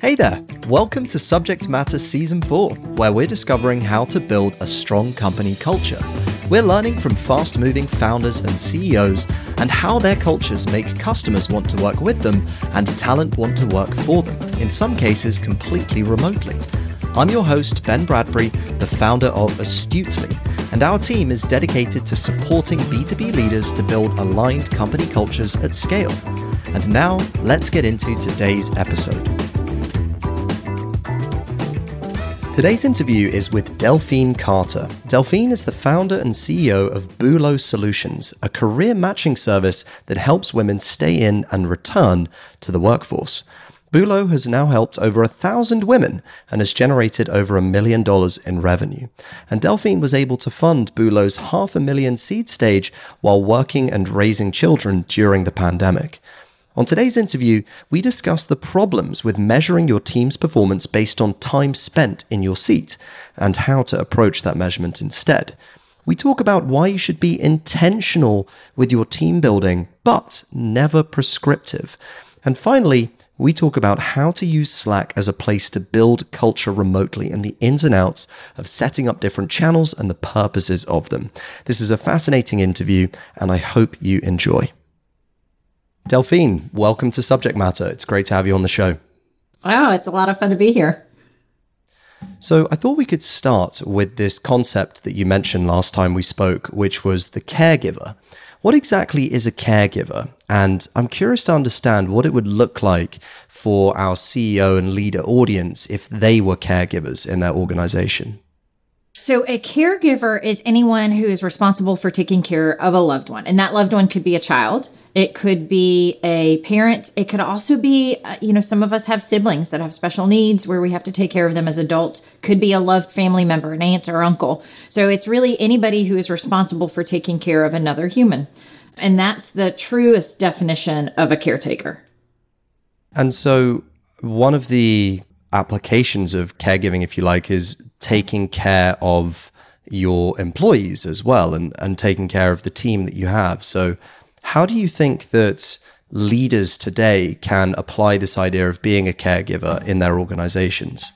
Hey there! Welcome to Subject Matter Season 4, where we're discovering how to build a strong company culture. We're learning from fast moving founders and CEOs and how their cultures make customers want to work with them and talent want to work for them, in some cases completely remotely. I'm your host, Ben Bradbury, the founder of Astutely, and our team is dedicated to supporting B2B leaders to build aligned company cultures at scale. And now, let's get into today's episode. Today's interview is with Delphine Carter. Delphine is the founder and CEO of Boulo Solutions, a career matching service that helps women stay in and return to the workforce. Boulo has now helped over a thousand women and has generated over a million dollars in revenue. And Delphine was able to fund Boulo's half a million seed stage while working and raising children during the pandemic. On today's interview, we discuss the problems with measuring your team's performance based on time spent in your seat and how to approach that measurement instead. We talk about why you should be intentional with your team building, but never prescriptive. And finally, we talk about how to use Slack as a place to build culture remotely and the ins and outs of setting up different channels and the purposes of them. This is a fascinating interview, and I hope you enjoy. Delphine, welcome to Subject Matter. It's great to have you on the show. Oh, it's a lot of fun to be here. So, I thought we could start with this concept that you mentioned last time we spoke, which was the caregiver. What exactly is a caregiver? And I'm curious to understand what it would look like for our CEO and leader audience if they were caregivers in their organization. So, a caregiver is anyone who is responsible for taking care of a loved one. And that loved one could be a child, it could be a parent. It could also be, uh, you know, some of us have siblings that have special needs where we have to take care of them as adults. Could be a loved family member, an aunt or uncle. So, it's really anybody who is responsible for taking care of another human. And that's the truest definition of a caretaker. And so, one of the applications of caregiving, if you like, is taking care of your employees as well and, and taking care of the team that you have. So, how do you think that leaders today can apply this idea of being a caregiver in their organizations?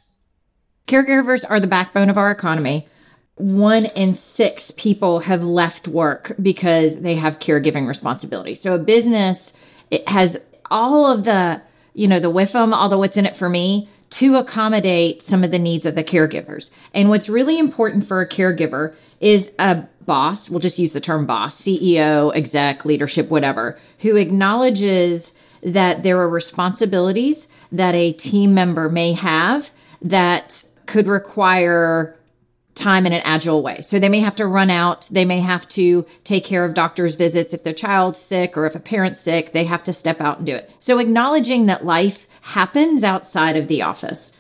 Caregivers are the backbone of our economy. One in six people have left work because they have caregiving responsibilities. So a business it has all of the, you know, the WIFM, all the what's in it for me to accommodate some of the needs of the caregivers. And what's really important for a caregiver is a boss, we'll just use the term boss, CEO, exec, leadership, whatever, who acknowledges that there are responsibilities that a team member may have that could require time in an agile way. So they may have to run out, they may have to take care of doctor's visits if their child's sick or if a parent's sick, they have to step out and do it. So acknowledging that life happens outside of the office.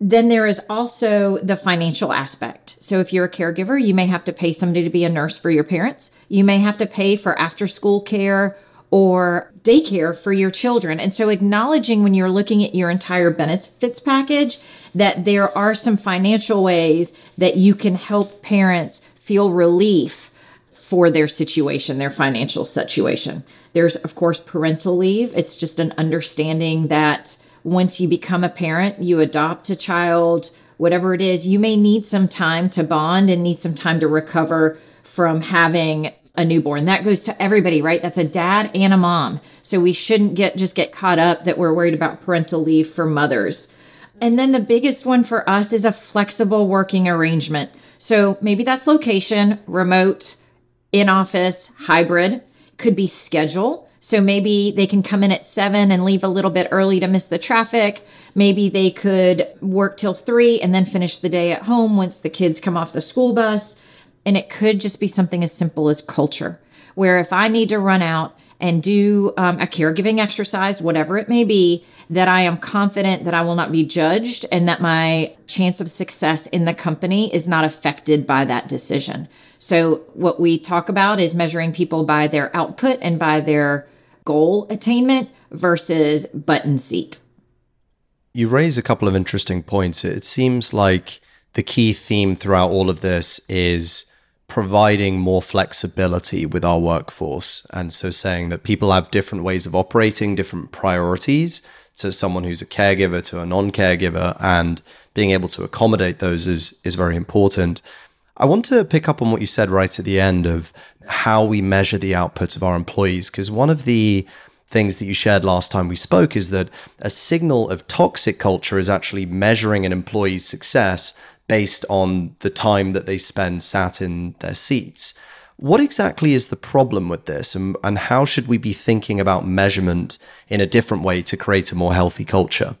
Then there is also the financial aspect. So if you're a caregiver, you may have to pay somebody to be a nurse for your parents. You may have to pay for after school care or daycare for your children. And so acknowledging when you're looking at your entire benefits package that there are some financial ways that you can help parents feel relief for their situation, their financial situation. There's, of course, parental leave. It's just an understanding that once you become a parent, you adopt a child, whatever it is, you may need some time to bond and need some time to recover from having a newborn. That goes to everybody, right? That's a dad and a mom. So we shouldn't get just get caught up that we're worried about parental leave for mothers. And then the biggest one for us is a flexible working arrangement. So maybe that's location, remote, in office, hybrid, could be schedule. So maybe they can come in at seven and leave a little bit early to miss the traffic. Maybe they could work till three and then finish the day at home once the kids come off the school bus. And it could just be something as simple as culture, where if I need to run out and do um, a caregiving exercise, whatever it may be, that I am confident that I will not be judged and that my chance of success in the company is not affected by that decision. So, what we talk about is measuring people by their output and by their goal attainment versus button seat. You raise a couple of interesting points. It seems like the key theme throughout all of this is providing more flexibility with our workforce. And so saying that people have different ways of operating, different priorities to someone who's a caregiver to a non-caregiver and being able to accommodate those is is very important. I want to pick up on what you said right at the end of how we measure the output of our employees because one of the things that you shared last time we spoke is that a signal of toxic culture is actually measuring an employee's success based on the time that they spend sat in their seats. What exactly is the problem with this, and, and how should we be thinking about measurement in a different way to create a more healthy culture?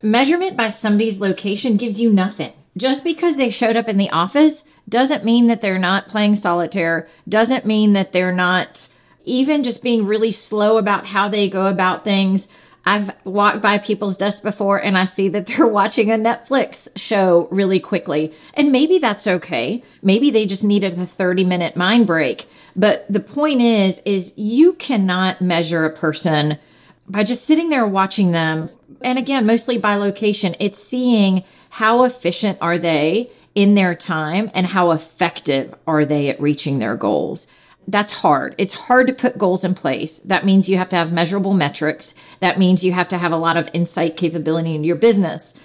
Measurement by somebody's location gives you nothing. Just because they showed up in the office doesn't mean that they're not playing solitaire, doesn't mean that they're not even just being really slow about how they go about things. I've walked by people's desks before and I see that they're watching a Netflix show really quickly. And maybe that's okay. Maybe they just needed a 30 minute mind break. But the point is, is you cannot measure a person by just sitting there watching them. And again, mostly by location, it's seeing how efficient are they in their time and how effective are they at reaching their goals that's hard. It's hard to put goals in place. That means you have to have measurable metrics. That means you have to have a lot of insight capability in your business.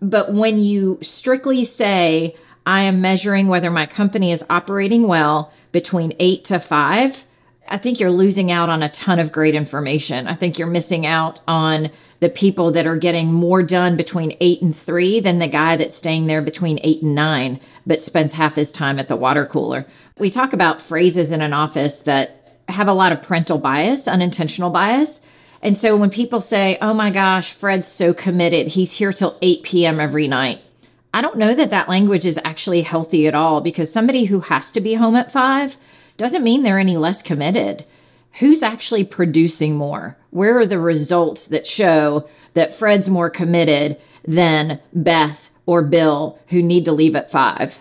But when you strictly say, I am measuring whether my company is operating well between eight to five, I think you're losing out on a ton of great information. I think you're missing out on the people that are getting more done between eight and three than the guy that's staying there between eight and nine, but spends half his time at the water cooler. We talk about phrases in an office that have a lot of parental bias, unintentional bias. And so when people say, oh my gosh, Fred's so committed, he's here till 8 p.m. every night. I don't know that that language is actually healthy at all because somebody who has to be home at five doesn't mean they're any less committed. Who's actually producing more? Where are the results that show that Fred's more committed than Beth or Bill who need to leave at five?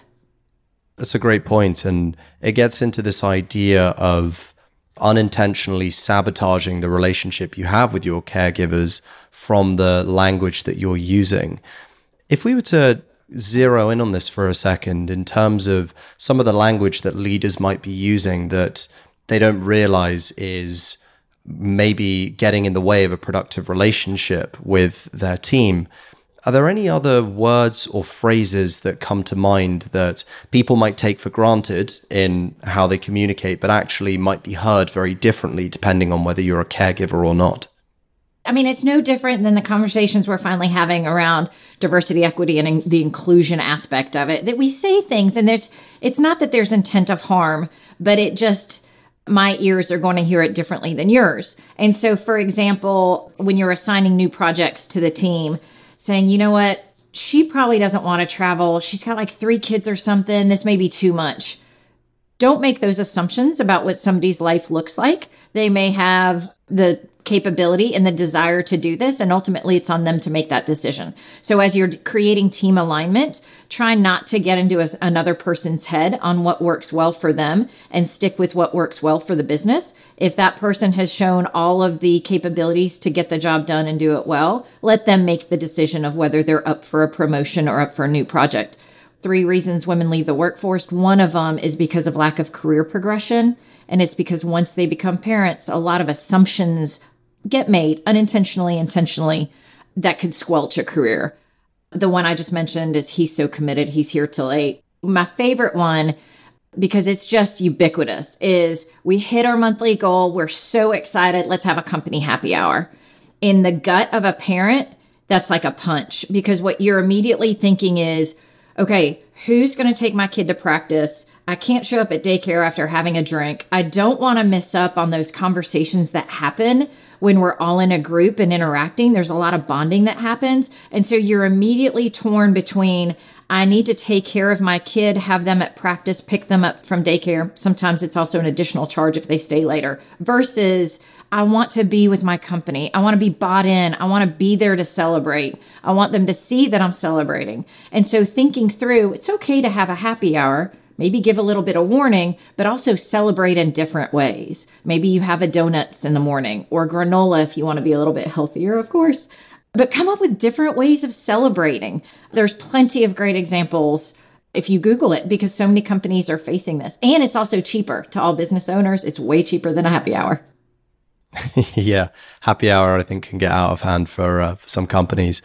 That's a great point. And it gets into this idea of unintentionally sabotaging the relationship you have with your caregivers from the language that you're using. If we were to zero in on this for a second in terms of some of the language that leaders might be using that they don't realize is maybe getting in the way of a productive relationship with their team. Are there any other words or phrases that come to mind that people might take for granted in how they communicate, but actually might be heard very differently depending on whether you're a caregiver or not? I mean, it's no different than the conversations we're finally having around diversity, equity, and in the inclusion aspect of it. That we say things, and there's, it's not that there's intent of harm, but it just, my ears are going to hear it differently than yours. And so, for example, when you're assigning new projects to the team, saying, you know what, she probably doesn't want to travel. She's got like three kids or something. This may be too much. Don't make those assumptions about what somebody's life looks like. They may have the capability and the desire to do this. And ultimately, it's on them to make that decision. So, as you're creating team alignment, try not to get into a, another person's head on what works well for them and stick with what works well for the business. If that person has shown all of the capabilities to get the job done and do it well, let them make the decision of whether they're up for a promotion or up for a new project. Three reasons women leave the workforce. One of them is because of lack of career progression. And it's because once they become parents, a lot of assumptions get made unintentionally, intentionally, that could squelch a career. The one I just mentioned is he's so committed, he's here till eight. My favorite one, because it's just ubiquitous, is we hit our monthly goal. We're so excited. Let's have a company happy hour. In the gut of a parent, that's like a punch because what you're immediately thinking is, okay, who's going to take my kid to practice? I can't show up at daycare after having a drink. I don't want to miss up on those conversations that happen when we're all in a group and interacting, there's a lot of bonding that happens. And so you're immediately torn between I need to take care of my kid, have them at practice, pick them up from daycare. Sometimes it's also an additional charge if they stay later, versus I want to be with my company. I want to be bought in. I want to be there to celebrate. I want them to see that I'm celebrating. And so thinking through, it's okay to have a happy hour Maybe give a little bit of warning, but also celebrate in different ways. Maybe you have a donuts in the morning or granola if you want to be a little bit healthier, of course. But come up with different ways of celebrating. There's plenty of great examples if you Google it because so many companies are facing this. And it's also cheaper to all business owners. It's way cheaper than a happy hour. yeah, happy hour I think can get out of hand for uh, for some companies.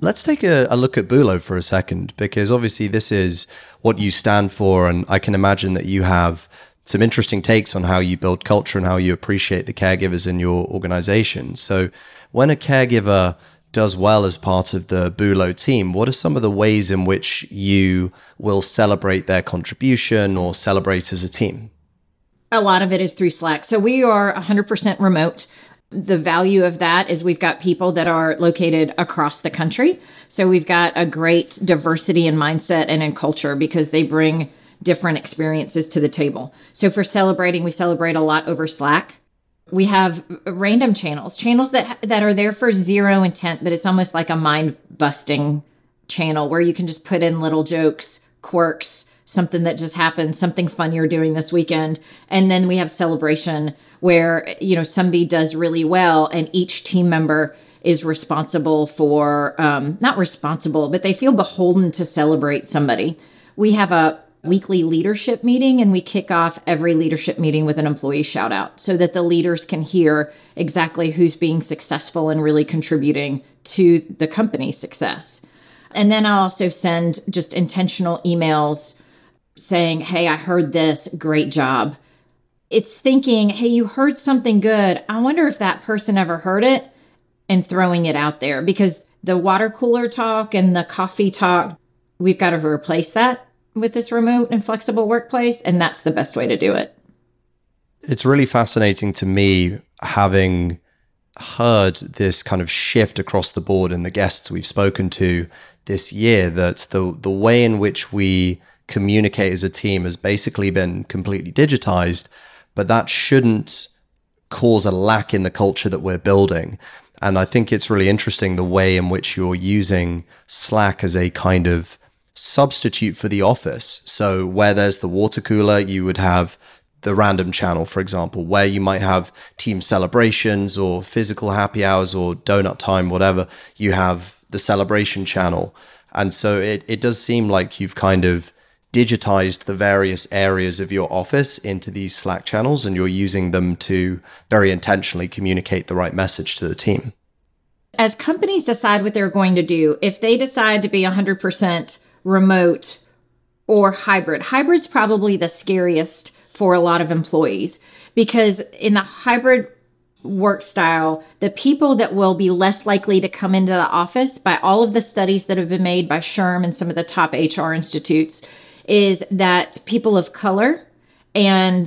Let's take a, a, look at Boulo for a second, because obviously this is what you stand for, and I can imagine that you have some interesting takes on how you build culture and how you appreciate the caregivers in your organization. So, when a caregiver does well as part of the Boulo team, what are some of the ways in which you will celebrate their contribution or celebrate as a team? A lot of it is through Slack. So we are 100% remote. The value of that is we've got people that are located across the country. So we've got a great diversity in mindset and in culture because they bring different experiences to the table. So for celebrating, we celebrate a lot over Slack. We have random channels, channels that that are there for zero intent, but it's almost like a mind busting channel where you can just put in little jokes, quirks, something that just happened, something fun you're doing this weekend. And then we have celebration where, you know, somebody does really well and each team member is responsible for, um, not responsible, but they feel beholden to celebrate somebody. We have a weekly leadership meeting and we kick off every leadership meeting with an employee shout out so that the leaders can hear exactly who's being successful and really contributing to the company's success. And then I'll also send just intentional emails saying, Hey, I heard this, great job. It's thinking, Hey, you heard something good. I wonder if that person ever heard it and throwing it out there because the water cooler talk and the coffee talk, we've got to replace that with this remote and flexible workplace. And that's the best way to do it. It's really fascinating to me having heard this kind of shift across the board in the guests we've spoken to this year that the the way in which we communicate as a team has basically been completely digitized, but that shouldn't cause a lack in the culture that we're building. And I think it's really interesting the way in which you're using Slack as a kind of substitute for the office. So where there's the water cooler, you would have the random channel, for example, where you might have team celebrations or physical happy hours or donut time, whatever, you have the celebration channel. And so it, it does seem like you've kind of digitized the various areas of your office into these Slack channels and you're using them to very intentionally communicate the right message to the team. As companies decide what they're going to do, if they decide to be 100% remote, or hybrid. Hybrid's probably the scariest for a lot of employees because in the hybrid work style, the people that will be less likely to come into the office by all of the studies that have been made by SHRM and some of the top HR institutes is that people of color and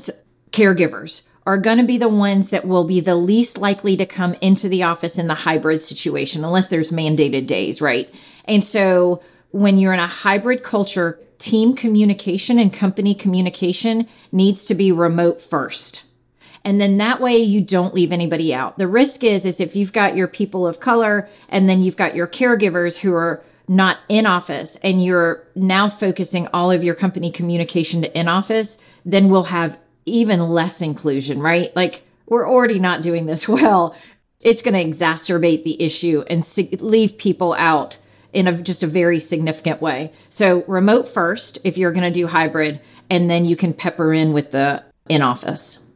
caregivers are going to be the ones that will be the least likely to come into the office in the hybrid situation unless there's mandated days, right? And so when you're in a hybrid culture, team communication and company communication needs to be remote first. And then that way you don't leave anybody out. The risk is is if you've got your people of color and then you've got your caregivers who are not in office and you're now focusing all of your company communication to in office, then we'll have even less inclusion, right? Like we're already not doing this well. It's going to exacerbate the issue and leave people out in a just a very significant way. So remote first if you're going to do hybrid and then you can pepper in with the in office.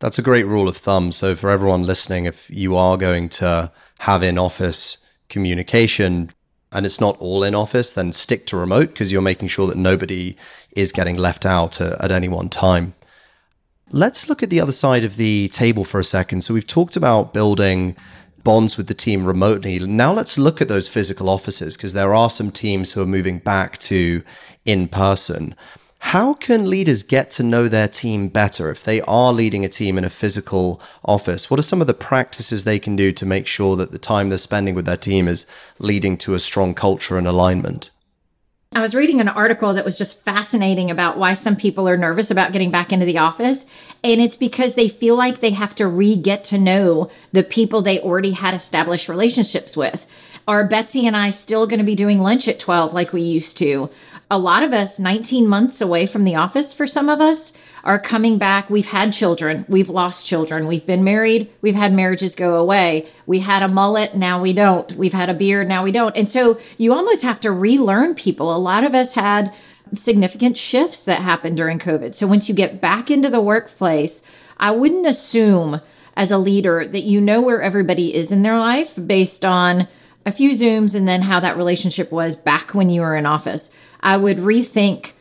That's a great rule of thumb. So for everyone listening if you are going to have in office communication and it's not all in office then stick to remote because you're making sure that nobody is getting left out at, at any one time. Let's look at the other side of the table for a second. So we've talked about building bonds with the team remotely. Now let's look at those physical offices because there are some teams who are moving back to in person. How can leaders get to know their team better if they are leading a team in a physical office? What are some of the practices they can do to make sure that the time they're spending with their team is leading to a strong culture and alignment? I was reading an article that was just fascinating about why some people are nervous about getting back into the office. And it's because they feel like they have to re get to know the people they already had established relationships with. Are Betsy and I still going to be doing lunch at 12 like we used to? A lot of us, 19 months away from the office for some of us, are coming back. We've had children, we've lost children, we've been married, we've had marriages go away. We had a mullet, now we don't. We've had a beard, now we don't. And so you almost have to relearn people. A lot of us had significant shifts that happened during COVID. So once you get back into the workplace, I wouldn't assume as a leader that you know where everybody is in their life based on a few Zooms and then how that relationship was back when you were in office. I would rethink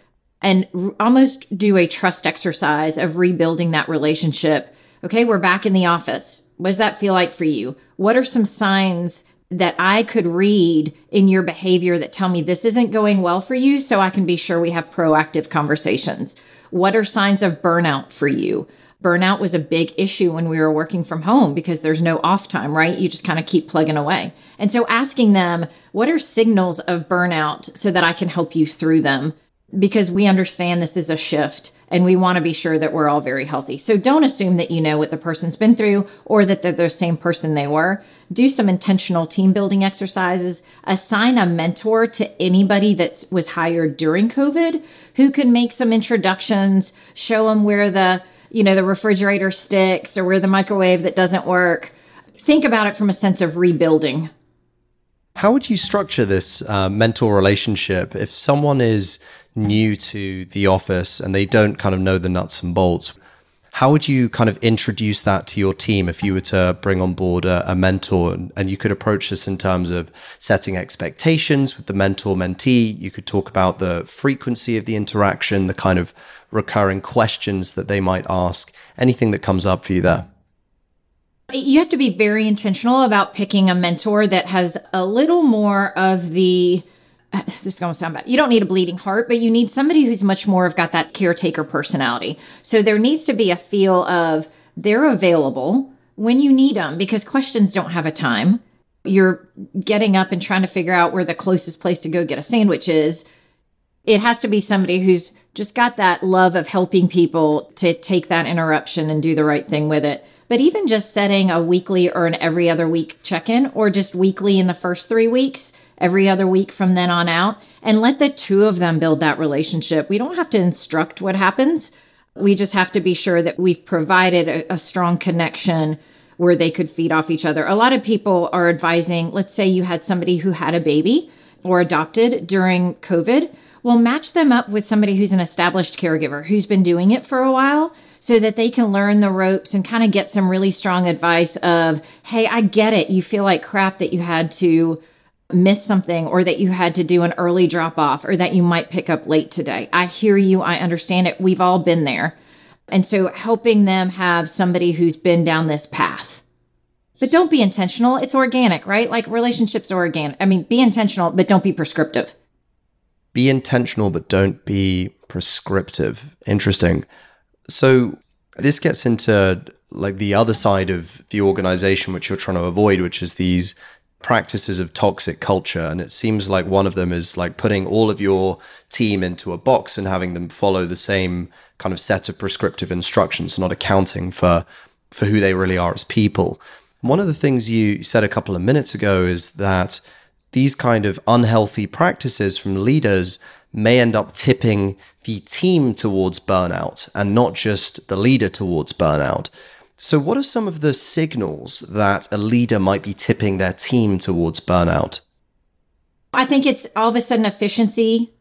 and r- almost do a trust exercise of rebuilding that relationship. Okay, we're back in the office. What does that feel like for you? What are some signs that I could read in your behavior that tell me this isn't going well for you so I can be sure we have proactive conversations? What are signs of burnout for you? Burnout was a big issue when we were working from home because there's no off time, right? You just kind of keep plugging away. And so asking them, what are signals of burnout so that I can help you through them? Because we understand this is a shift and we want to be sure that we're all very healthy. So don't assume that you know what the person's been through or that they're the same person they were. Do some intentional team building exercises. Assign a mentor to anybody that was hired during COVID who can make some introductions, show them where the you know the refrigerator sticks or where the microwave that doesn't work. Think about it from a sense of rebuilding. How would you structure this uh, mentor relationship if someone is new to the office and they don't kind of know the nuts and bolts, how would you kind of introduce that to your team if you were to bring on board a, a mentor? And, and, you could approach this in terms of setting expectations with the mentor mentee. You could talk about the frequency of the interaction the kind of recurring questions that they might ask anything that comes up for you there. You have to be very intentional about picking a mentor that has a little more of the Uh, this is going to sound bad. You don't need a bleeding heart, but you need somebody who's much more of got that caretaker personality. So there needs to be a feel of they're available when you need them because questions don't have a time. You're getting up and trying to figure out where the closest place to go get a sandwich is. It has to be somebody who's just got that love of helping people to take that interruption and do the right thing with it. But even just setting a weekly or an every other week check in, or just weekly in the first three weeks, every other week from then on out and let the two of them build that relationship. We don't have to instruct what happens. We just have to be sure that we've provided a, a strong connection where they could feed off each other. A lot of people are advising, let's say you had somebody who had a baby or adopted during COVID. Well, match them up with somebody who's an established caregiver who's been doing it for a while so that they can learn the ropes and kind of get some really strong advice of, hey, I get it. You feel like crap that you had to miss something or that you had to do an early drop off or that you might pick up late today. I hear you. I understand it. We've all been there. And so helping them have somebody who's been down this path. But don't be intentional. It's organic, right? Like relationships are organic. I mean, be intentional, but don't be prescriptive. Be intentional, but don't be prescriptive. Interesting. So this gets into like the other side of the organization, which you're trying to avoid, which is these practices of toxic culture and it seems like one of them is like putting all of your team into a box and having them follow the same kind of set of prescriptive instructions not accounting for for who they really are as people. One of the things you said a couple of minutes ago is that these kind of unhealthy practices from leaders may end up tipping the team towards burnout and not just the leader towards burnout so, what are some of the signals that a leader might be tipping their team towards burnout? I think it's all of a sudden efficiency,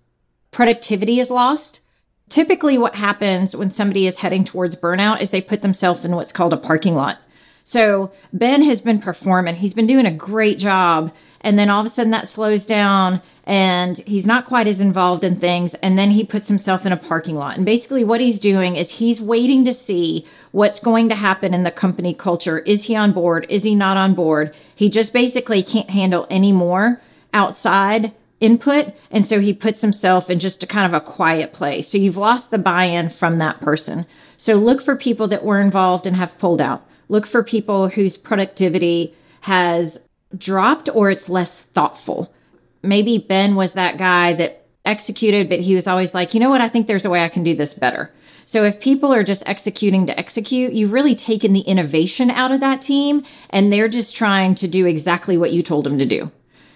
productivity is lost. Typically, what happens when somebody is heading towards burnout is they put themselves in what's called a parking lot. So Ben has been performing. He's been doing a great job. And then all of a sudden that slows down and he's not quite as involved in things. And then he puts himself in a parking lot. And basically, what he's doing is he's waiting to see what's going to happen in the company culture. Is he on board? Is he not on board? He just basically can't handle any more outside input. And so he puts himself in just a kind of a quiet place. So you've lost the buy in from that person. So look for people that were involved and have pulled out. Look for people whose productivity has dropped or it's less thoughtful. Maybe Ben was that guy that executed, but he was always like, you know what? I think there's a way I can do this better. So if people are just executing to execute, you've really taken the innovation out of that team and they're just trying to do exactly what you told them to do.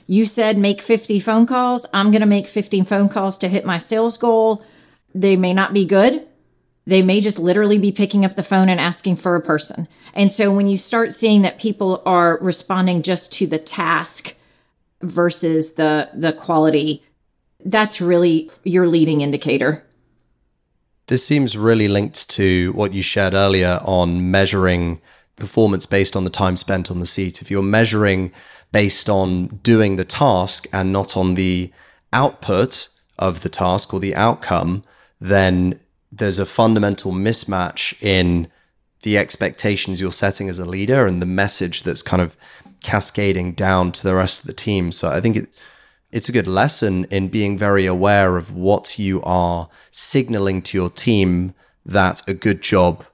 You said make 50 phone calls. I'm going to make 15 phone calls to hit my sales goal. They may not be good, they may just literally be picking up the phone and asking for a person. And so when you start seeing that people are responding just to the task versus the the quality, that's really your leading indicator. This seems really linked to what you shared earlier on measuring performance based on the time spent on the seat. If you're measuring based on doing the task and not on the output of the task or the outcome, then there's a fundamental mismatch in the expectations you're setting as a leader and the message that's kind of cascading down to the rest of the team. So I think it, it's a good lesson in being very aware of what you are signaling to your team that a good job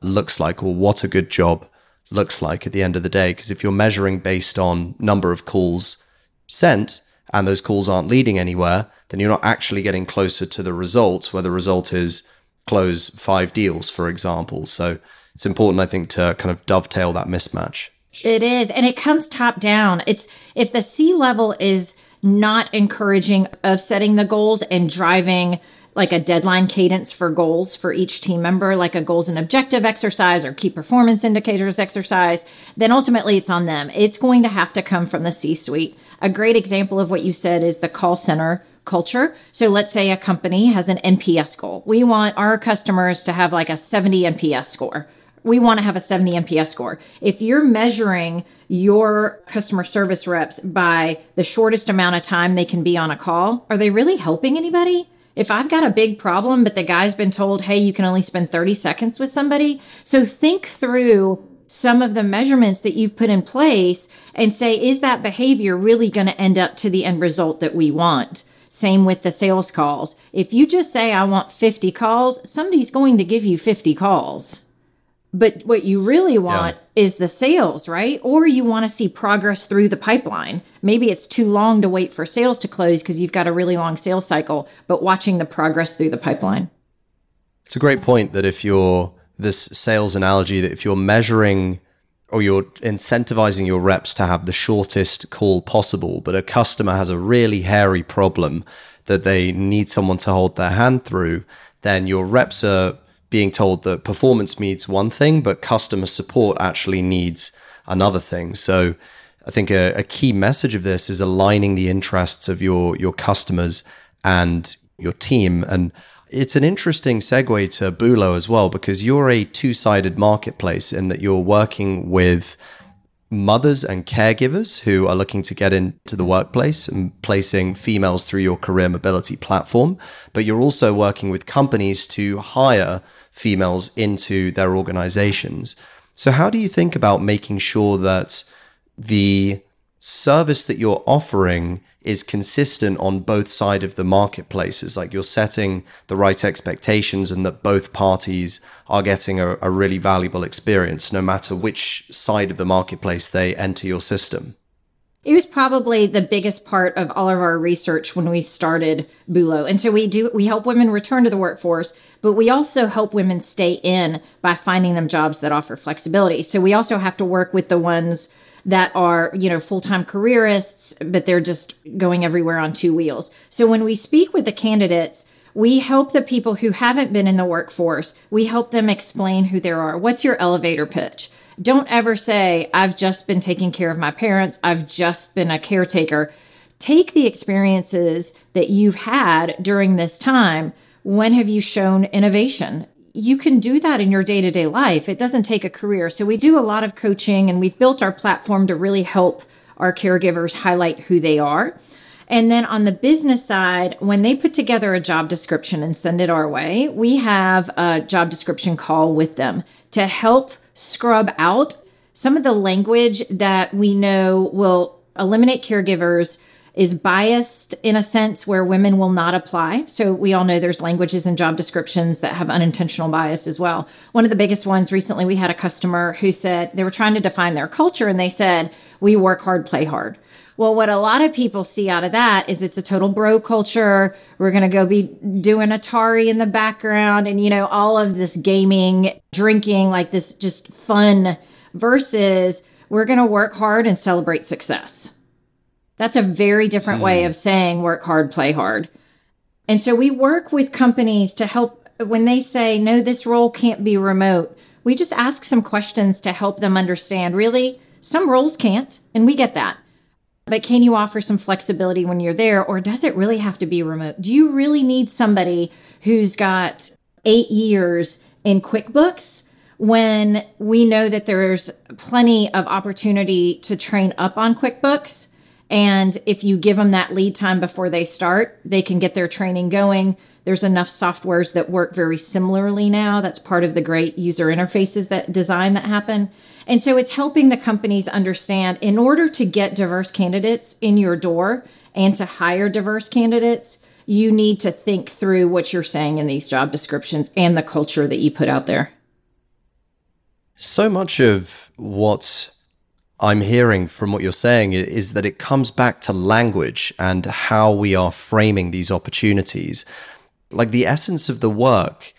looks like or what a good job looks like at the end of the day. Because if you're measuring based on number of calls sent and those calls aren't leading anywhere, then you're not actually getting closer to the result, where the result is close five deals, for example. So it's important, I think, to kind of dovetail that mismatch. It is. And it comes top down. It's if the C level is not encouraging of setting the goals and driving like a deadline cadence for goals for each team member, like a goals and objective exercise or key performance indicators exercise, then ultimately it's on them. It's going to have to come from the C suite. A great example of what you said is the call center culture. So let's say a company has an NPS goal. We want our customers to have like a 70 NPS score. We want to have a 70 NPS score. If you're measuring your customer service reps by the shortest amount of time they can be on a call, are they really helping anybody? If I've got a big problem, but the guy's been told, hey, you can only spend 30 seconds with somebody. So think through some of the measurements that you've put in place and say, is that behavior really going to end up to the end result that we want? Same with the sales calls. If you just say, I want 50 calls, somebody's going to give you 50 calls. But what you really want yeah. is the sales, right? Or you want to see progress through the pipeline. Maybe it's too long to wait for sales to close because you've got a really long sales cycle, but watching the progress through the pipeline. It's a great point that if you're this sales analogy, that if you're measuring or you're incentivizing your reps to have the shortest call possible, but a customer has a really hairy problem that they need someone to hold their hand through, then your reps are being told that performance needs one thing, but customer support actually needs another thing. So I think a, a, key message of this is aligning the interests of your your customers and your team. And it's an interesting segue to Boulo as well, because you're a two-sided marketplace in that you're working with mothers and caregivers who are looking to get into the workplace and placing females through your career mobility platform. But you're also working with companies to hire females into their organizations. So, how do you think about making sure that the service that you're offering is consistent on both side of the marketplaces. Like you're setting the right expectations and that both parties are getting a, a, really valuable experience no matter which side of the marketplace they enter your system. It was probably the biggest part of all of our research when we started Boulo. And so we do we help women return to the workforce but we also help women stay in by finding them jobs that offer flexibility. So we also have to work with the ones that are, you know, full time careerists, but they're just going everywhere on two wheels. So when we speak with the candidates, we help the people who haven't been in the workforce, we help them explain who they are. What's your elevator pitch? Don't ever say, I've just been taking care of my parents, I've just been a caretaker. Take the experiences that you've had during this time. When have you shown innovation? You can do that in your day to day life. It doesn't take a career. So we do a lot of coaching and we've built our platform to really help our caregivers highlight who they are. And then on the business side, when they put together a job description and send it our way, we have a job description call with them to help scrub out some of the language that we know will eliminate caregivers is biased in a sense where women will not apply. So we all know there's languages and job descriptions that have unintentional bias as well. One of the biggest ones recently, we had a customer who said they were trying to define their culture and they said, We work hard, play hard. Well, what a lot of people see out of that is it's a total bro culture. We're going to go be doing Atari in the background and, you know, all of this gaming, drinking, like this just fun versus we're going to work hard and celebrate success. That's a very different mm. way hmm. of saying work hard, play hard. And so we work with companies to help when they say, no, this role can't be remote. We just ask some questions to help them understand really, some roles can't, and we get that. But can you offer some flexibility when you're there, or does it really have to be remote? Do you really need somebody who's got eight years in QuickBooks when we know that there's plenty of opportunity to train up on QuickBooks. And if you give them that lead time before they start, they can get their training going. There's enough softwares that work very similarly now. That's part of the great user interfaces that design that happen. And so it's helping the companies understand in order to get diverse candidates in your door and to hire diverse candidates, you need to think through what you're saying in these job descriptions and the culture that you put out there. So much of what I'm hearing from what you're saying is that it comes back to language and how we are framing these opportunities. Like the essence of the work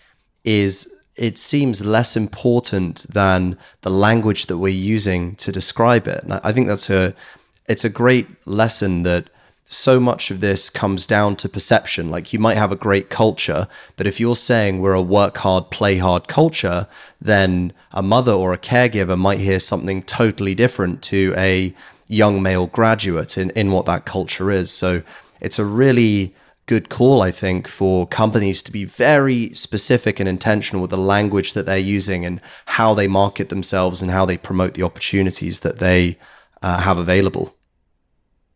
is it seems less important than the language that we're using to describe it. And I think that's a it's a great lesson that so much of this comes down to perception. Like you might have a great culture, but if you're saying we're a work hard, play hard culture, then a mother or a caregiver might hear something totally different to a young male graduate in, in what that culture is. So it's a really good call, I think, for companies to be very specific and intentional with the language that they're using and how they market themselves and how they promote the opportunities that they uh, have available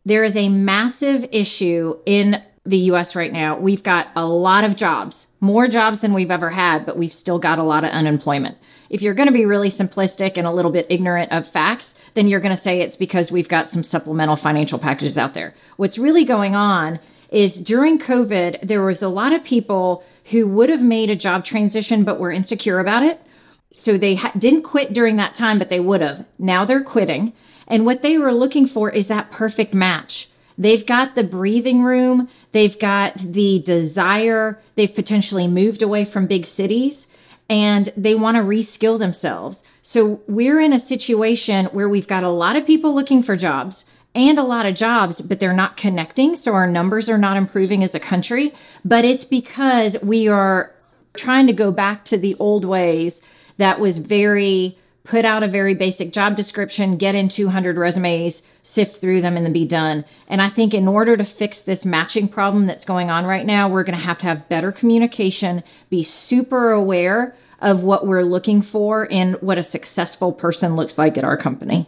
there is a massive issue in the US right now. We've got a lot of jobs, more jobs than we've ever had, but we've still got a lot of unemployment. If you're going to be really simplistic and a little bit ignorant of facts, then you're going to say it's because we've got some supplemental financial packages out there. What's really going on is during COVID, there was a lot of people who would have made a job transition but were insecure about it. So they ha- didn't quit during that time, but they would have. Now they're quitting. And what they were looking for is that perfect match. They've got the breathing room, they've got the desire, they've potentially moved away from big cities and they want to reskill themselves. So we're in a situation where we've got a lot of people looking for jobs and a lot of jobs, but they're not connecting. So our numbers are not improving as a country. But it's because we are trying to go back to the old ways that was very put out a very basic job description, get in 200 resumes, sift through them, and then be done. And I think in order to fix this matching problem that's going on right now, we're going to have to have better communication, be super aware of what we're looking for and what a successful person looks like at our company.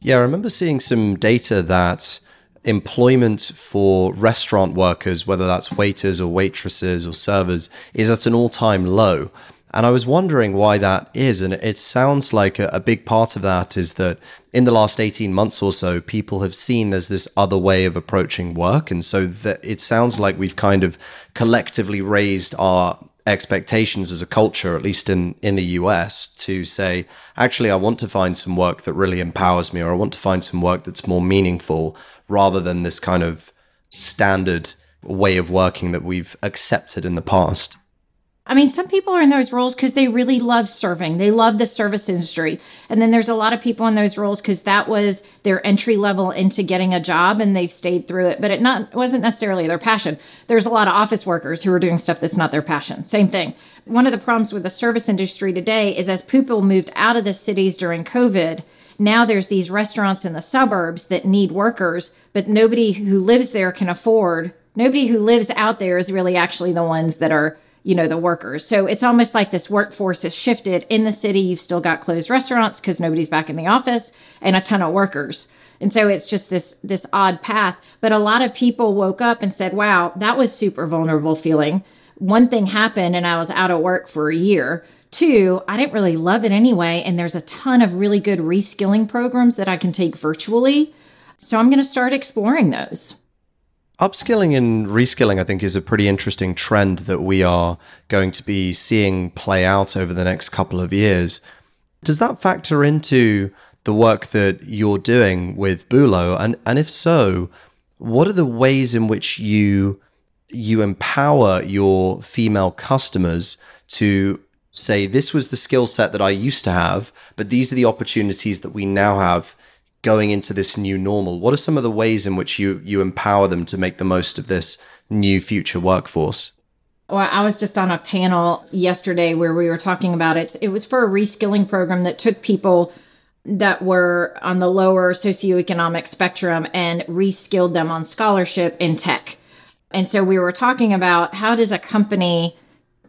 Yeah, I remember seeing some data that employment for restaurant workers, whether that's waiters or waitresses or servers, is at an all time low. And I was wondering why that is. And it sounds like a, a, big part of that is that in the last 18 months or so, people have seen there's this other way of approaching work. And so that it sounds like we've kind of collectively raised our expectations as a culture, at least in, in the US, to say, actually, I want to find some work that really empowers me, or I want to find some work that's more meaningful rather than this kind of standard way of working that we've accepted in the past. I mean, some people are in those roles because they really love serving. They love the service industry. And then there's a lot of people in those roles because that was their entry level into getting a job and they've stayed through it. But it not wasn't necessarily their passion. There's a lot of office workers who are doing stuff that's not their passion. Same thing. One of the problems with the service industry today is as people moved out of the cities during COVID, now there's these restaurants in the suburbs that need workers, but nobody who lives there can afford. Nobody who lives out there is really actually the ones that are you know, the workers. So it's almost like this workforce has shifted. In the city, you've still got closed restaurants because nobody's back in the office and a ton of workers. And so it's just this this odd path. But a lot of people woke up and said, "Wow, that was super vulnerable feeling." One thing happened and I was out of work for a year. Two, I didn't really love it anyway, and there's a ton of really good reskilling programs that I can take virtually. So I'm going to start exploring those. Upskilling and reskilling, I think, is a pretty interesting trend that we are going to be seeing play out over the next couple of years. Does that factor into the work that you're doing with Boulo? And and if so, what are the ways in which you you empower your female customers to say this was the skill set that I used to have, but these are the opportunities that we now have going into this new normal? What are some of the ways in which you you empower them to make the most of this new future workforce? Well, I was just on a panel yesterday where we were talking about it. It was for a reskilling program that took people that were on the lower socioeconomic spectrum and reskilled them on scholarship in tech. And so we were talking about how does a company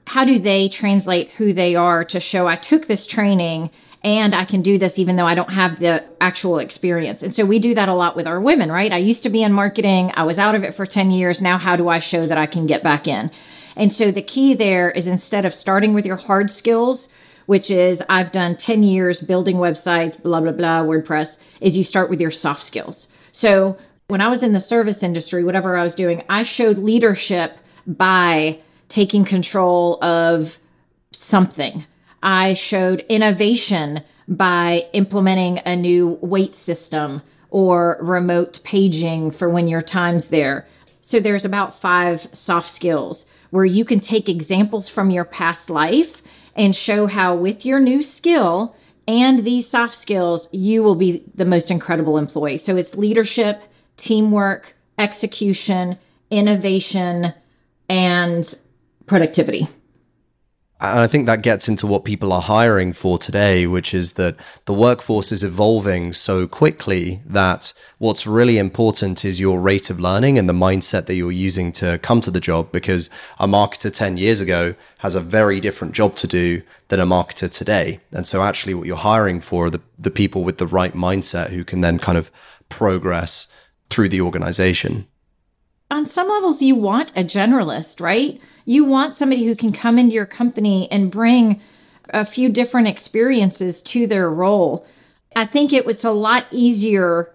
how do they translate who they are to show I took this training and I can do this even though I don't have the actual experience. And so we do that a lot with our women, right? I used to be in marketing, I was out of it for 10 years. Now, how do I show that I can get back in? And so the key there is instead of starting with your hard skills, which is I've done 10 years building websites, blah, blah, blah, WordPress, is you start with your soft skills. So when I was in the service industry, whatever I was doing, I showed leadership by taking control of something. I showed innovation by implementing a new wait system or remote paging for when your time's there. So there's about five soft skills where you can take examples from your past life and show how with your new skill and these soft skills, you will be the most incredible employee. So it's leadership, teamwork, execution, innovation, and productivity. And I think that gets into what people are hiring for today, which is that the workforce is evolving so quickly that what's really important is your rate of learning and the mindset that you're using to come to the job. Because a marketer 10 years ago has a very different job to do than a marketer today. And so, actually, what you're hiring for are the, the people with the right mindset who can then kind of progress through the organization on some levels you want a generalist, right? You want somebody who can come into your company and bring a few different experiences to their role. I think it was a lot easier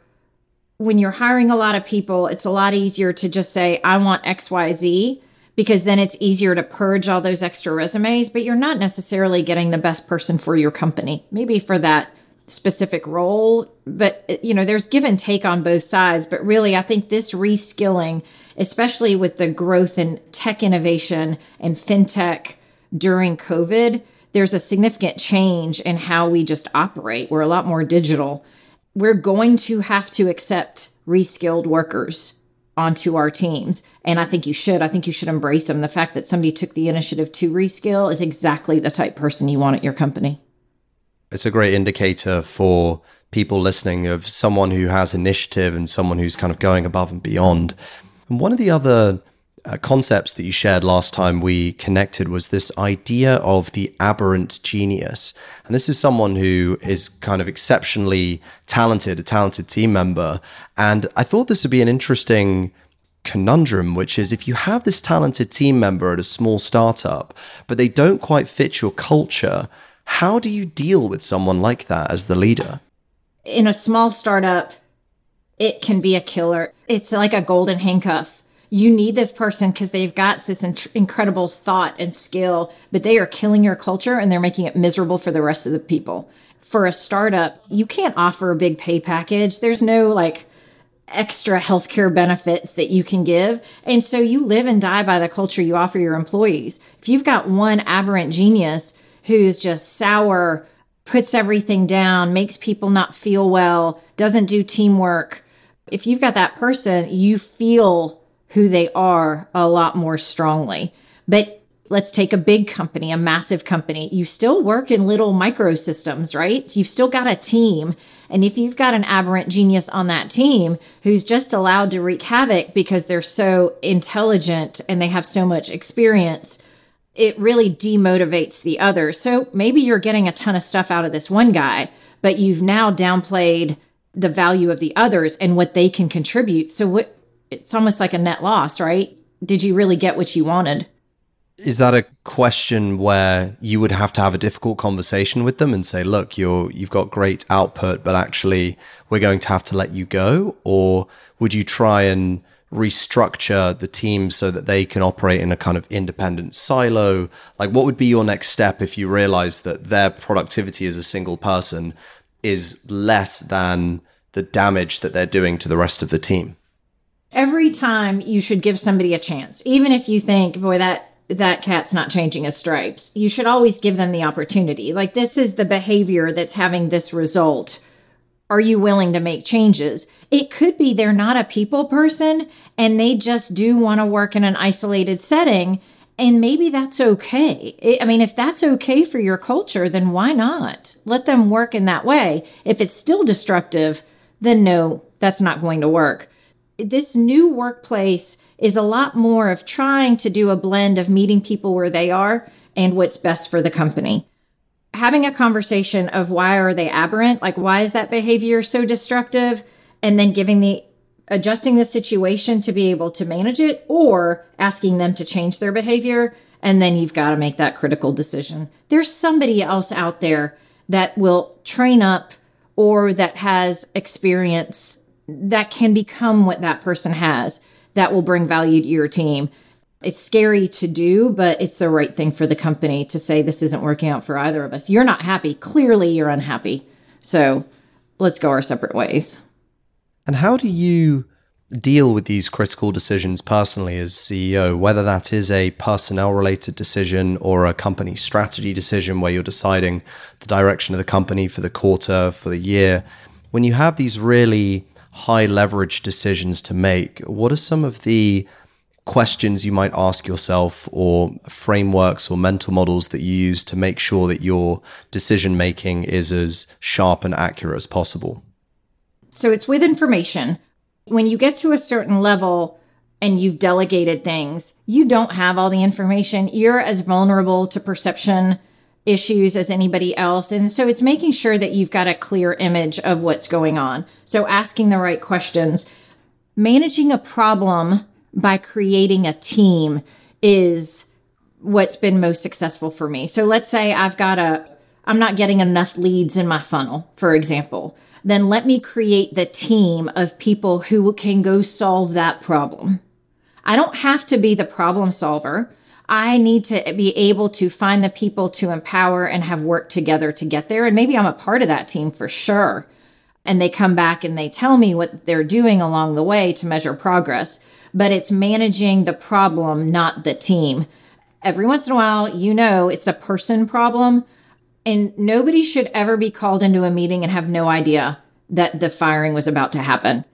when you're hiring a lot of people, it's a lot easier to just say, I want XYZ, because then it's easier to purge all those extra resumes, but you're not necessarily getting the best person for your company. Maybe for that specific role, but you know, there's give and take on both sides. But really, I think this reskilling especially with the growth in tech innovation and fintech during COVID, there's a significant change in how we just operate. We're a lot more digital. We're going to have to accept reskilled workers onto our teams. And I think you should. I think you should embrace them. The fact that somebody took the initiative to reskill is exactly the type person you want at your company. It's a great indicator for people listening of someone who has initiative and someone who's kind of going above and beyond. And one of the other uh, concepts that you shared last time we connected was this idea of the aberrant genius. And this is someone who is kind of exceptionally talented, a talented team member. And I thought this would be an interesting conundrum, which is if you have this talented team member at a small startup, but they don't quite fit your culture, how do you deal with someone like that as the leader? In a small startup, it can be a killer. It's like a golden handcuff. You need this person because they've got this in- incredible thought and skill, but they are killing your culture and they're making it miserable for the rest of the people. For a startup, you can't offer a big pay package. There's no like extra healthcare benefits that you can give. And so you live and die by the culture you offer your employees. If you've got one aberrant genius who's just sour, puts everything down, makes people not feel well, doesn't do teamwork, if you've got that person, you feel who they are a lot more strongly. But let's take a big company, a massive company. You still work in little microsystems, right? You've still got a team. And if you've got an aberrant genius on that team who's just allowed to wreak havoc because they're so intelligent and they have so much experience, it really demotivates the others. So maybe you're getting a ton of stuff out of this one guy, but you've now downplayed the value of the others and what they can contribute. So what it's almost like a net loss, right? Did you really get what you wanted? Is that a question where you would have to have a difficult conversation with them and say, "Look, you're you've got great output, but actually we're going to have to let you go?" Or would you try and restructure the team so that they can operate in a kind of independent silo? Like what would be your next step if you realize that their productivity as a single person is less than the damage that they're doing to the rest of the team. Every time you should give somebody a chance, even if you think, boy, that that cat's not changing his stripes. You should always give them the opportunity. Like, this is the behavior that's having this result. Are you willing to make changes? It could be they're not a people person and they just do want to work in an isolated setting and maybe that's okay. I mean, if that's okay for your culture, then why not? Let them work in that way. If it's still destructive, then no, that's not going to work. This new workplace is a lot more of trying to do a blend of meeting people where they are and what's best for the company. Having a conversation of why are they aberrant? Like, why is that behavior so destructive? And then giving the adjusting the situation to be able to manage it or asking them to change their behavior. And then you've got to make that critical decision. There's somebody else out there that will train up or that has experience that can become what that person has that will bring value to your team. It's scary to do, but it's the right thing for the company to say this isn't working out for either of us. You're not happy. Clearly, you're unhappy. So let's go our separate ways. And how do you deal with these critical decisions personally as CEO, whether that is a personnel related decision or a company strategy decision where you're deciding the direction of the company for the quarter, for the year? When you have these really high leverage decisions to make, what are some of the questions you might ask yourself or frameworks or mental models that you use to make sure that your decision making is as sharp and accurate as possible? So it's with information. When you get to a certain level and you've delegated things, you don't have all the information. You're as vulnerable to perception issues as anybody else. And so it's making sure that you've got a clear image of what's going on. So asking the right questions. Managing a problem by creating a team is what's been most successful for me. So let's say I've got a I'm not getting enough leads in my funnel, for example. Then let me create the team of people who can go solve that problem. I don't have to be the problem solver. I need to be able to find the people to empower and have worked together to get there. And maybe I'm a part of that team for sure. And they come back and they tell me what they're doing along the way to measure progress. But it's managing the problem, not the team. Every once in a while, you know, it's a person problem. And nobody should ever be called into a meeting and have no idea that the firing was about to happen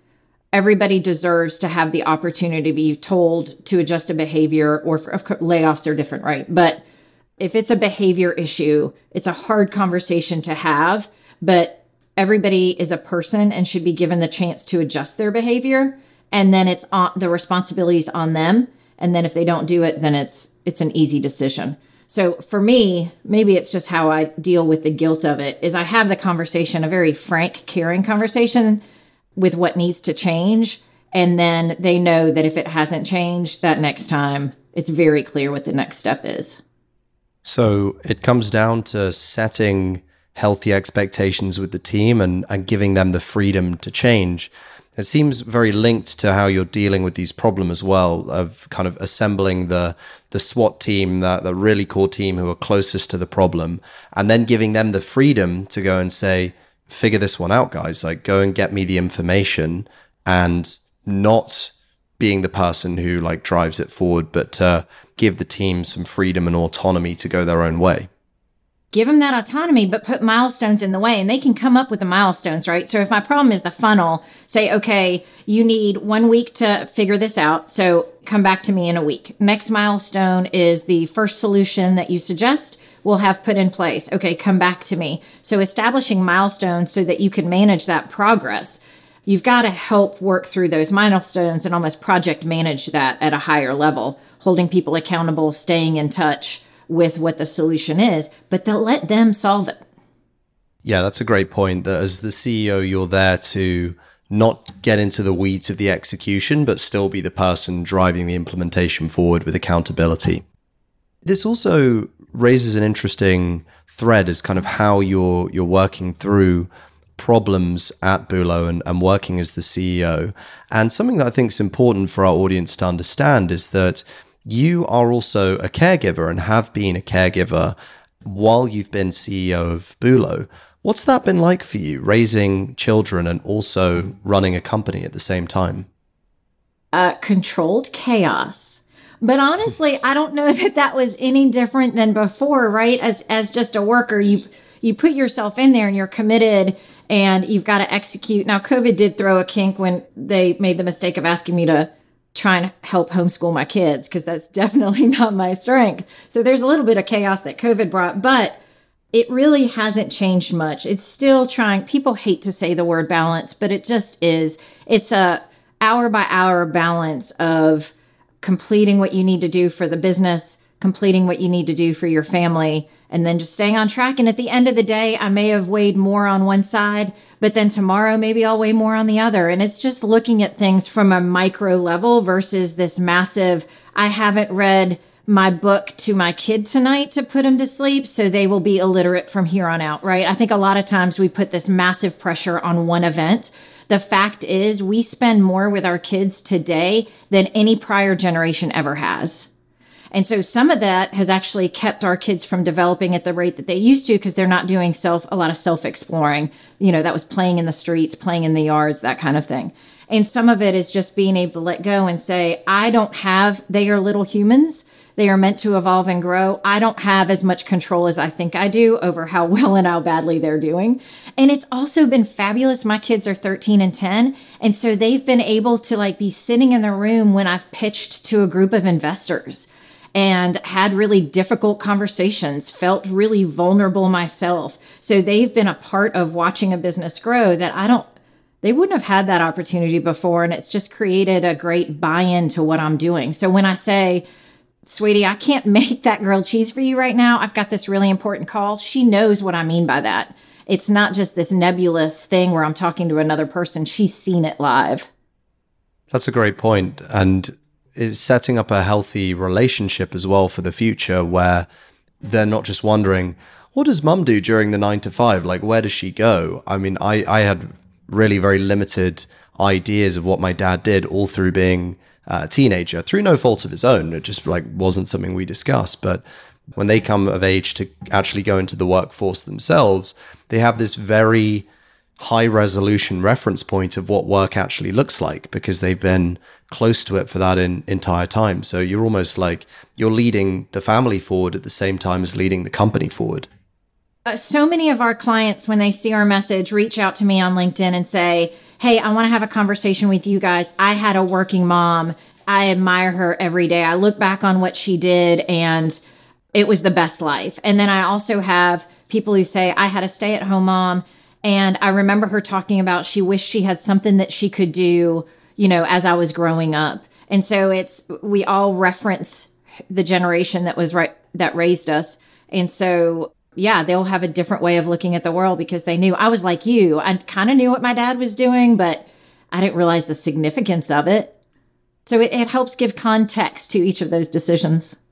everybody deserves to have the opportunity to be told to adjust a behavior or for, layoffs are different, right? But if it's a behavior issue, it's a hard conversation to have, but everybody is a person and should be given the chance to adjust their behavior. And then it's on the responsibilities on them. And then if they don't do it, then it's it's an easy decision. So for me, maybe it's just how I deal with the guilt of it is I have the conversation, a very frank, caring conversation with what needs to change. And then they know that if it hasn't changed, that next time it's very clear what the next step is. So it comes down to setting healthy expectations with the team and, and giving them the freedom to change. It seems very linked to how you're dealing with these problems as well, of kind of assembling the the SWAT team, that the really core team who are closest to the problem, and then giving them the freedom to go and say, figure this one out, guys. Like, go and get me the information and not being the person who like drives it forward, but to give the team some freedom and autonomy to go their own way. Give them that autonomy, but put milestones in the way and they can come up with the milestones, right? So if my problem is the funnel, say, okay, you need one week to figure this out. So come back to me in a week. Next milestone is the first solution that you suggest will have put in place. Okay, come back to me. So establishing milestones so that you can manage that progress. You've got to help work through those milestones and almost project manage that at a higher level, holding people accountable, staying in touch with what the solution is, but they'll let them solve it. Yeah, that's a great point. That as the CEO, you're there to not get into the weeds of the execution, but still be the person driving the implementation forward with accountability. This also raises an interesting thread as kind of how you're you're working through problems at Boulo and, and working as the CEO. And something that I think is important for our audience to understand is that you are also a caregiver and have been a caregiver while you've been CEO of Boulo. What's that been like for you, raising children and also running a company at the same time? Uh, controlled chaos. But honestly, I don't know that that was any different than before, right? As as just a worker, you you put yourself in there and you're committed and you've got to execute. Now, COVID did throw a kink when they made the mistake of asking me to try and help homeschool my kids because that's definitely not my strength. So there's a little bit of chaos that COVID brought, but it really hasn't changed much. It's still trying. People hate to say the word balance, but it just is. It's a hour by hour balance of completing what you need to do for the business, completing what you need to do for your family and then just staying on track. And at the end of the day, I may have weighed more on one side, but then tomorrow maybe I'll weigh more on the other. And it's just looking at things from a micro level versus this massive, I haven't read my book to my kid tonight to put him to sleep so they will be illiterate from here on out, right? I think a lot of times we put this massive pressure on one event. The fact is, we spend more with our kids today than any prior generation ever has. And so some of that has actually kept our kids from developing at the rate that they used to because they're not doing self a lot of self exploring. You know, that was playing in the streets, playing in the yards, that kind of thing. And some of it is just being able to let go and say, I don't have, they are little humans. They are meant to evolve and grow. I don't have as much control as I think I do over how well and how badly they're doing. And it's also been fabulous. My kids are 13 and 10. And so they've been able to like be sitting in the room when I've pitched to a group of investors and had really difficult conversations, felt really vulnerable myself. So they've been a part of watching a business grow that I don't they wouldn't have had that opportunity before and it's just created a great buy-in to what I'm doing. So when I say sweetie, I can't make that grilled cheese for you right now. I've got this really important call. She knows what I mean by that. It's not just this nebulous thing where I'm talking to another person. She's seen it live. That's a great point. And it's setting up a healthy relationship as well for the future where they're not just wondering, what does mum do during the nine to five? Like, where does she go? I mean, I, I had really very limited ideas of what my dad did all through being a teenager through no fault of his own. It just like wasn't something we discussed. But when they come of age to actually go into the workforce themselves, they have this very high resolution reference point of what work actually looks like because they've been close to it for that in, entire time. So you're almost like you're leading the family forward at the same time as leading the company forward. Uh, so many of our clients, when they see our message, reach out to me on LinkedIn and say, Hey, I want to have a conversation with you guys. I had a working mom. I admire her every day. I look back on what she did and it was the best life. And then I also have people who say, I had a stay at home mom. And I remember her talking about she wished she had something that she could do, you know, as I was growing up. And so it's, we all reference the generation that was right, that raised us. And so yeah, they'll have a different way of looking at the world because they knew I was like you. I kind of knew what my dad was doing, but I didn't realize the significance of it. So it, it helps give context to each of those decisions.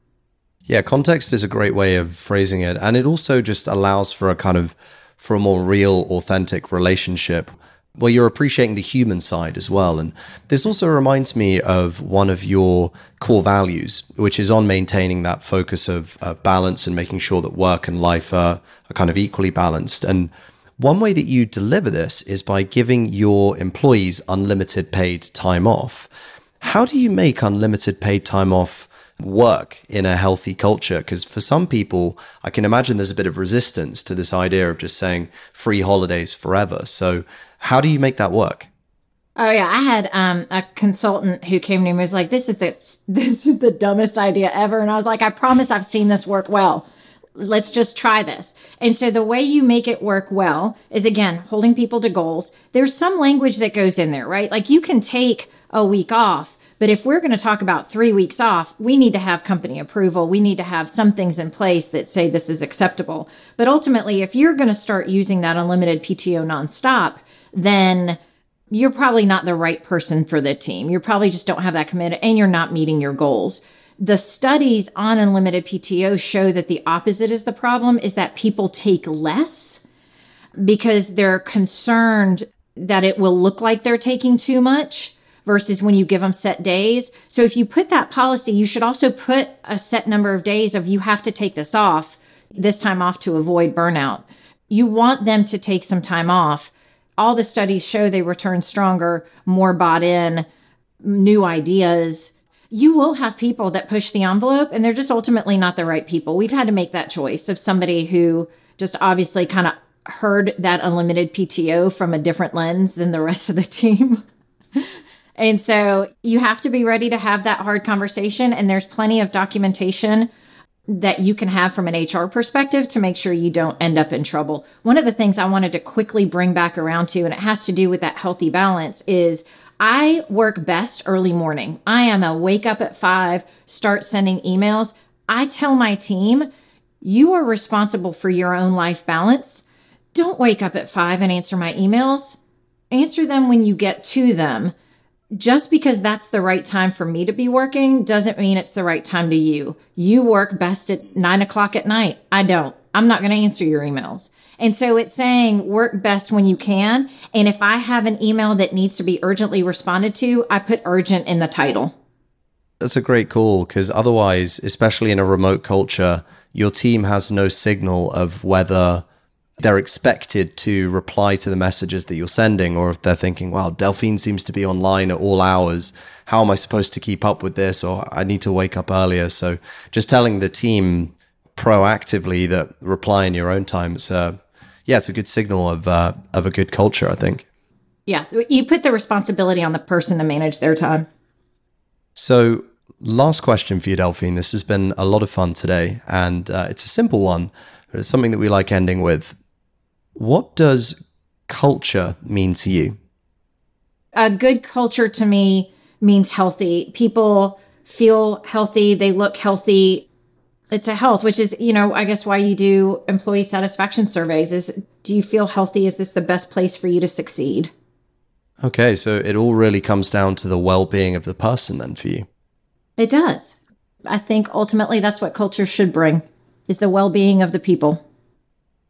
Yeah, context is a great way of phrasing it. And it also just allows for a kind of for a more real, authentic relationship well, you're appreciating the human side as well. And this also reminds me of one of your core values, which is on maintaining that focus of, balance and making sure that work and life are, are kind of equally balanced. And one way that you deliver this is by giving your employees unlimited paid time off. How do you make unlimited paid time off work in a healthy culture? Because for some people, I can imagine there's a bit of resistance to this idea of just saying free holidays forever. So, how do you make that work? Oh yeah, I had um, a consultant who came to me and was like, "This is the this is the dumbest idea ever," and I was like, "I promise I've seen this work well. Let's just try this." And so the way you make it work well is again holding people to goals. There's some language that goes in there, right? Like you can take a week off, but if we're going to talk about three weeks off, we need to have company approval. We need to have some things in place that say this is acceptable. But ultimately, if you're going to start using that unlimited PTO nonstop then you're probably not the right person for the team. You probably just don't have that commitment and you're not meeting your goals. The studies on unlimited PTO show that the opposite is the problem is that people take less because they're concerned that it will look like they're taking too much versus when you give them set days. So if you put that policy, you should also put a set number of days of you have to take this off, this time off to avoid burnout. You want them to take some time off all the studies show they return stronger, more bought in, new ideas. You will have people that push the envelope and they're just ultimately not the right people. We've had to make that choice of somebody who just obviously kind of heard that unlimited PTO from a different lens than the rest of the team. and so you have to be ready to have that hard conversation. And there's plenty of documentation that you can have from an HR perspective to make sure you don't end up in trouble. One of the things I wanted to quickly bring back around to, and it has to do with that healthy balance, is I work best early morning. I am a wake up at five, start sending emails. I tell my team, you are responsible for your own life balance. Don't wake up at five and answer my emails. Answer them when you get to them. Just because that's the right time for me to be working doesn't mean it's the right time to you. You work best at nine o'clock at night. I don't. I'm not going to answer your emails. And so it's saying work best when you can. And if I have an email that needs to be urgently responded to, I put urgent in the title. That's a great call because otherwise, especially in a remote culture, your team has no signal of whether they're expected to reply to the messages that you're sending, or if they're thinking, wow, Delphine seems to be online at all hours. How am I supposed to keep up with this? Or I need to wake up earlier. So just telling the team proactively that reply in your own time, it's a, yeah, it's a good signal of, uh, of a good culture, I think. Yeah. You put the responsibility on the person to manage their time. So, last question for you, Delphine. This has been a lot of fun today, and uh, it's a simple one, but it's something that we like ending with. What does culture mean to you? A good culture to me means healthy. People feel healthy, they look healthy. It's a health, which is, you know, I guess why you do employee satisfaction surveys is do you feel healthy? Is this the best place for you to succeed? Okay, so it all really comes down to the well being of the person then for you. It does. I think ultimately that's what culture should bring is the well-being of the people.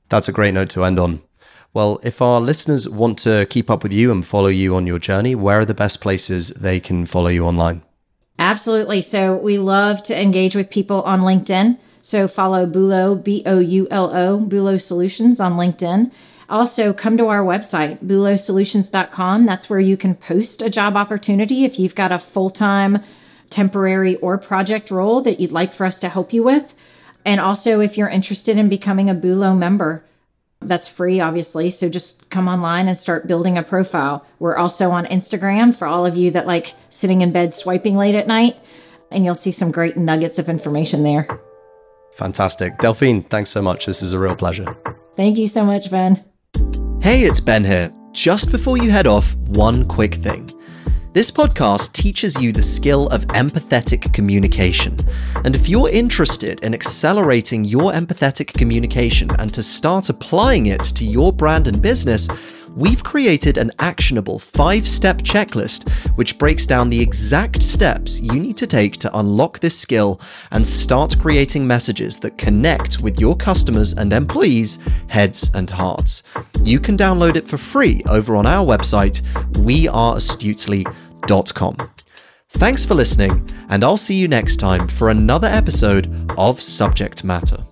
That's a great note to end on. Well, if our listeners want to keep up with you and follow you on your journey, where are the best places they can follow you online? Absolutely. So we love to engage with people on LinkedIn. So follow Boulo, B O U L O, Boulo Solutions on LinkedIn. Also, come to our website, boulosolutions.com. That's where you can post a job opportunity if you've got a full time, temporary, or project role that you'd like for us to help you with. And also, if you're interested in becoming a Boulo member, that's free, obviously. So just come online and start building a profile. We're also on Instagram for all of you that like sitting in bed swiping late at night, and you'll see some great nuggets of information there. Fantastic. Delphine, thanks so much. This is a real pleasure. Thank you so much, Ben. Hey, it's Ben here. Just before you head off, one quick thing. This podcast teaches you the skill of empathetic communication. And if you're interested in accelerating your empathetic communication and to start applying it to your brand and business, we've created an actionable five step checklist which breaks down the exact steps you need to take to unlock this skill and start creating messages that connect with your customers and employees' heads and hearts. You can download it for free over on our website, weareastutely.com. Thanks for listening, and I'll see you next time for another episode of Subject Matter.